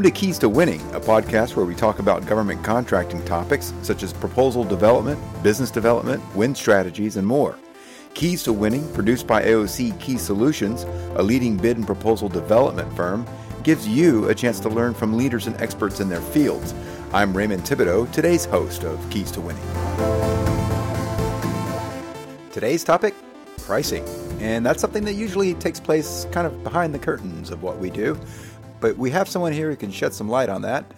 Welcome to Keys to Winning, a podcast where we talk about government contracting topics such as proposal development, business development, win strategies, and more. Keys to Winning, produced by AOC Key Solutions, a leading bid and proposal development firm, gives you a chance to learn from leaders and experts in their fields. I'm Raymond Thibodeau, today's host of Keys to Winning. Today's topic pricing. And that's something that usually takes place kind of behind the curtains of what we do but we have someone here who can shed some light on that.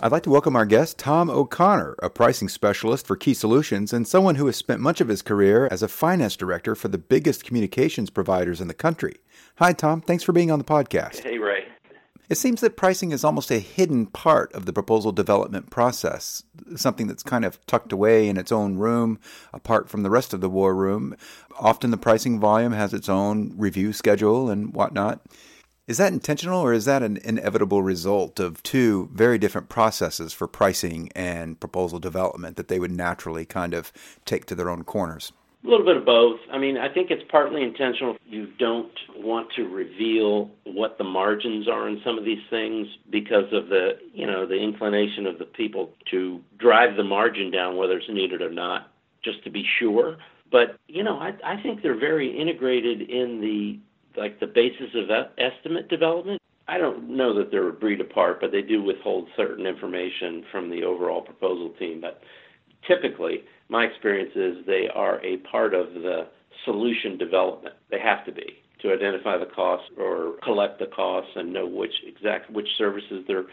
I'd like to welcome our guest, Tom O'Connor, a pricing specialist for Key Solutions and someone who has spent much of his career as a finance director for the biggest communications providers in the country. Hi, Tom. Thanks for being on the podcast. Hey, Ray. It seems that pricing is almost a hidden part of the proposal development process, something that's kind of tucked away in its own room, apart from the rest of the war room. Often the pricing volume has its own review schedule and whatnot. Is that intentional or is that an inevitable result of two very different processes for pricing and proposal development that they would naturally kind of take to their own corners? A little bit of both. I mean, I think it's partly intentional. You don't want to reveal what the margins are in some of these things because of the, you know, the inclination of the people to drive the margin down whether it's needed or not, just to be sure. But, you know, I, I think they're very integrated in the like the basis of estimate development. I don't know that they're a breed apart, but they do withhold certain information from the overall proposal team. But typically, my experience is they are a part of the solution development. They have to be to identify the costs or collect the costs and know which exact which services they're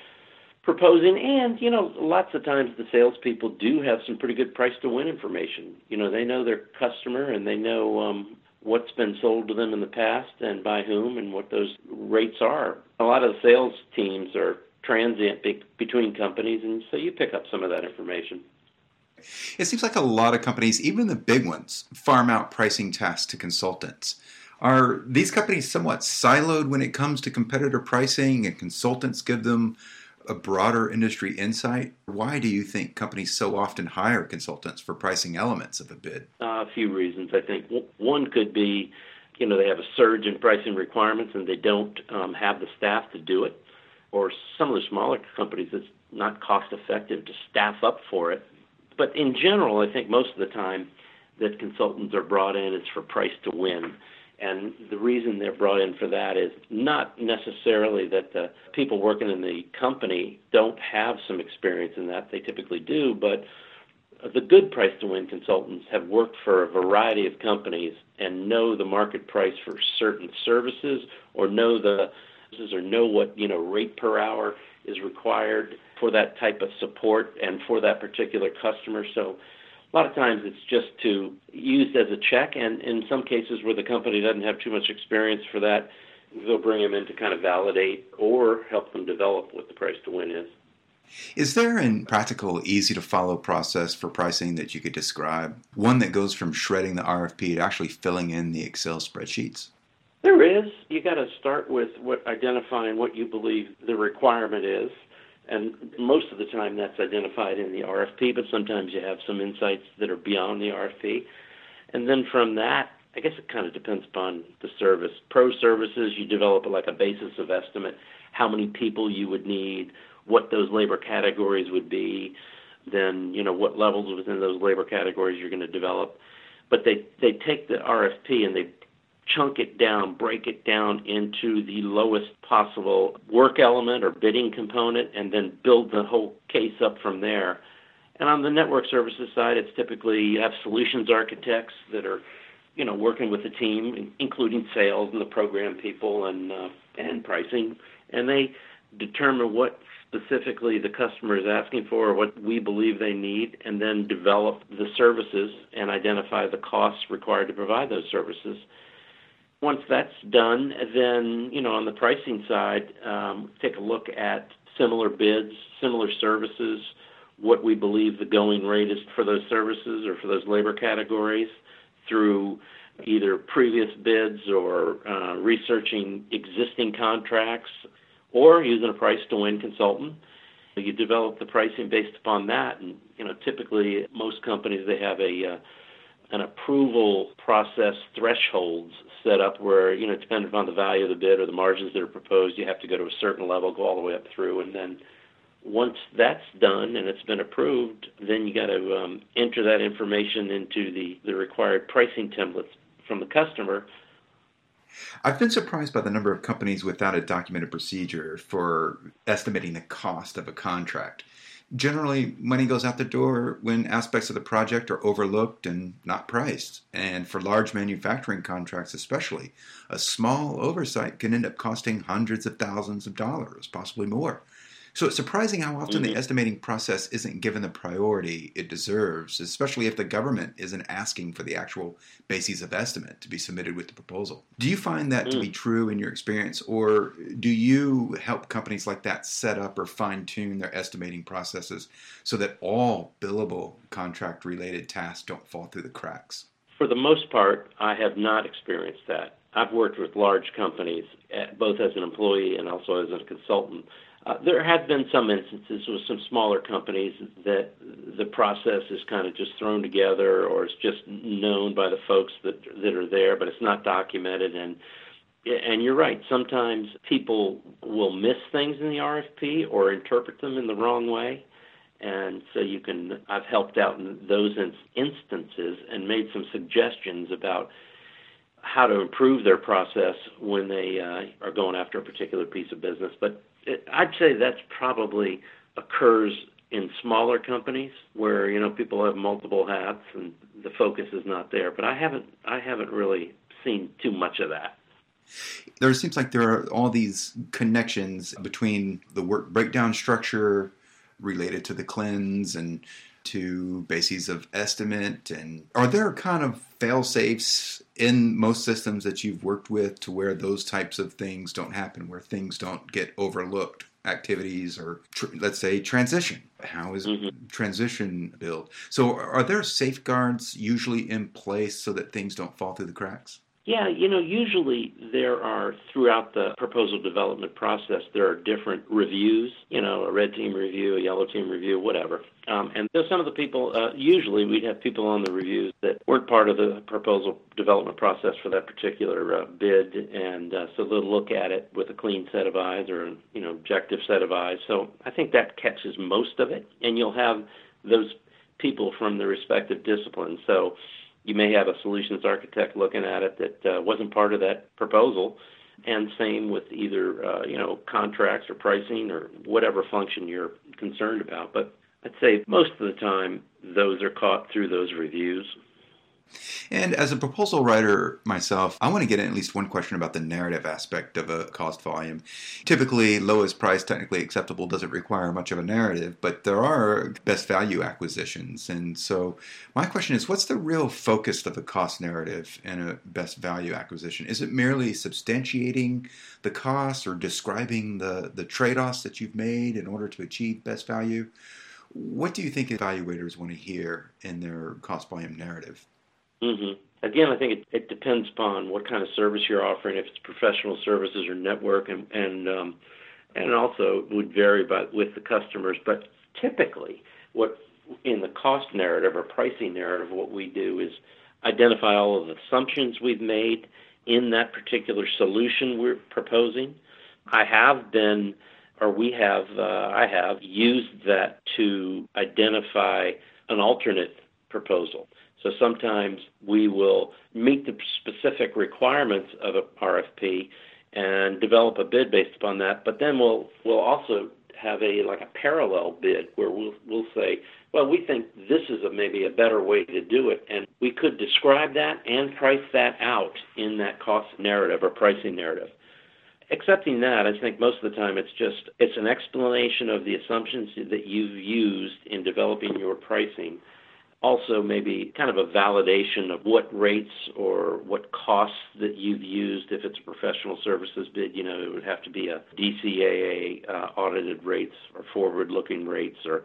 proposing. And you know, lots of times the salespeople do have some pretty good price to win information. You know, they know their customer and they know um, what's been sold to them in the past and by whom and what those rates are. A lot of sales teams are transient be- between companies, and so you pick up some of that information. It seems like a lot of companies, even the big ones, farm out pricing tasks to consultants. Are these companies somewhat siloed when it comes to competitor pricing, and consultants give them a broader industry insight? Why do you think companies so often hire consultants for pricing elements of a bid? Uh, a few reasons. I think one could be, you know, they have a surge in pricing requirements and they don't um, have the staff to do it. Or some of the smaller companies, it's not cost effective to staff up for it. But in general, I think most of the time that consultants are brought in is for price to win. And the reason they're brought in for that is not necessarily that the people working in the company don't have some experience in that. They typically do, but the good price to win consultants have worked for a variety of companies and know the market price for certain services or know the or know what you know rate per hour is required for that type of support and for that particular customer. So a lot of times it's just to used as a check, and in some cases where the company doesn't have too much experience for that, they'll bring them in to kind of validate or help them develop what the price to win is. Is there a practical, easy to follow process for pricing that you could describe? One that goes from shredding the RFP to actually filling in the Excel spreadsheets? There is. You got to start with what identifying what you believe the requirement is, and most of the time that's identified in the RFP, but sometimes you have some insights that are beyond the RFP. And then from that, I guess it kind of depends upon the service. Pro services, you develop like a basis of estimate, how many people you would need, what those labor categories would be, then you know what levels within those labor categories you're going to develop. But they they take the RFP and they chunk it down, break it down into the lowest possible work element or bidding component, and then build the whole case up from there. And on the network services side, it's typically you have solutions architects that are, you know, working with the team, including sales and the program people and uh, and pricing, and they determine what specifically the customer is asking for or what we believe they need, and then develop the services and identify the costs required to provide those services once that's done, then you know on the pricing side, um, take a look at similar bids, similar services, what we believe the going rate is for those services or for those labor categories through either previous bids or uh, researching existing contracts or using a price to win consultant. You develop the pricing based upon that, and you know typically most companies they have a uh, an approval process thresholds set up where, you know, depending upon the value of the bid or the margins that are proposed, you have to go to a certain level, go all the way up through, and then once that's done and it's been approved, then you got to um, enter that information into the, the required pricing templates from the customer. I've been surprised by the number of companies without a documented procedure for estimating the cost of a contract. Generally, money goes out the door when aspects of the project are overlooked and not priced. And for large manufacturing contracts, especially, a small oversight can end up costing hundreds of thousands of dollars, possibly more. So it's surprising how often mm-hmm. the estimating process isn't given the priority it deserves, especially if the government isn't asking for the actual bases of estimate to be submitted with the proposal. Do you find that mm. to be mm. true in your experience, or do you help companies like that set up or fine tune their estimating processes so that all billable contract related tasks don't fall through the cracks? For the most part, I have not experienced that. I've worked with large companies, eh, both as an employee and also as a consultant, uh, there have been some instances with some smaller companies that the process is kind of just thrown together or it's just known by the folks that that are there, but it's not documented and and you're right. Sometimes people will miss things in the RFP or interpret them in the wrong way, and so you can. I've helped out in those instances and made some suggestions about how to improve their process when they uh, are going after a particular piece of business. But it, I'd say that's probably occurs in smaller companies where you know people have multiple hats and the focus is not there. But I haven't I haven't really seen too much of that. There seems like there are all these connections between the work breakdown structure related to the CLINs and to bases of estimate and are there kind of fail safes in most systems that you've worked with to where those types of things don't happen where things don't get overlooked activities or tr- let's say transition? How is mm-hmm. transition built? So are there safeguards usually in place so that things don't fall through the cracks yeah, you know, usually there are throughout the proposal development process, there are different reviews, you know, a red team review, a yellow team review, whatever. Um, and so some of the people, uh, usually we'd have people on the reviews that weren't part of the proposal development process for that particular uh, bid, and uh, so they'll look at it with a clean set of eyes or, you know, objective set of eyes. So I think that catches most of it, and you'll have those people from the respective disciplines. So you may have a solutions architect looking at it that uh, wasn't part of that proposal, and same with either uh, you know contracts or pricing or whatever function you're concerned about. But I'd say most of the time those are caught through those reviews. And as a proposal writer myself, I want to get at least one question about the narrative aspect of a cost volume. Typically, lowest price, technically acceptable doesn't require much of a narrative, but there are best value acquisitions. And so, my question is what's the real focus of a cost narrative in a best value acquisition? Is it merely substantiating the costs or describing the, the trade offs that you've made in order to achieve best value? What do you think evaluators want to hear in their cost volume narrative? Mm-hmm. Again, I think it, it depends upon what kind of service you're offering. If it's professional services or network, and and um, and also would vary by with the customers. But typically, what in the cost narrative or pricing narrative, what we do is identify all of the assumptions we've made in that particular solution we're proposing. I have been, or we have, uh, I have used that to identify an alternate proposal. So sometimes we will meet the specific requirements of a RFP and develop a bid based upon that. But then we'll we'll also have a like a parallel bid where we'll we'll say, well, we think this is a, maybe a better way to do it, and we could describe that and price that out in that cost narrative or pricing narrative. Accepting that, I think most of the time it's just it's an explanation of the assumptions that you've used in developing your pricing also maybe kind of a validation of what rates or what costs that you've used. If it's a professional services bid, you know, it would have to be a DCAA uh, audited rates or forward-looking rates, or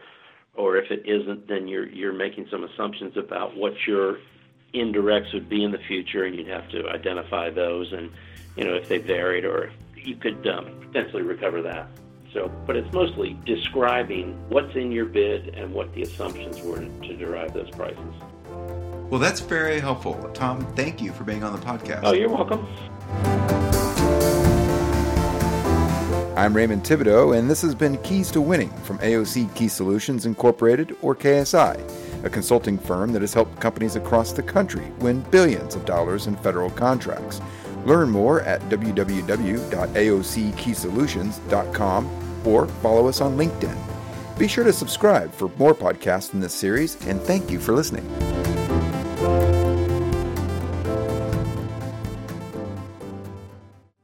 or if it isn't, then you're you're making some assumptions about what your indirects would be in the future, and you'd have to identify those, and you know if they varied, or you could um, potentially recover that. So, but it's mostly describing what's in your bid and what the assumptions were to derive those prices. Well, that's very helpful. Tom, thank you for being on the podcast. Oh, you're welcome. I'm Raymond Thibodeau, and this has been Keys to Winning from AOC Key Solutions Incorporated, or KSI, a consulting firm that has helped companies across the country win billions of dollars in federal contracts. Learn more at www.aockeysolutions.com or follow us on LinkedIn. Be sure to subscribe for more podcasts in this series, and thank you for listening.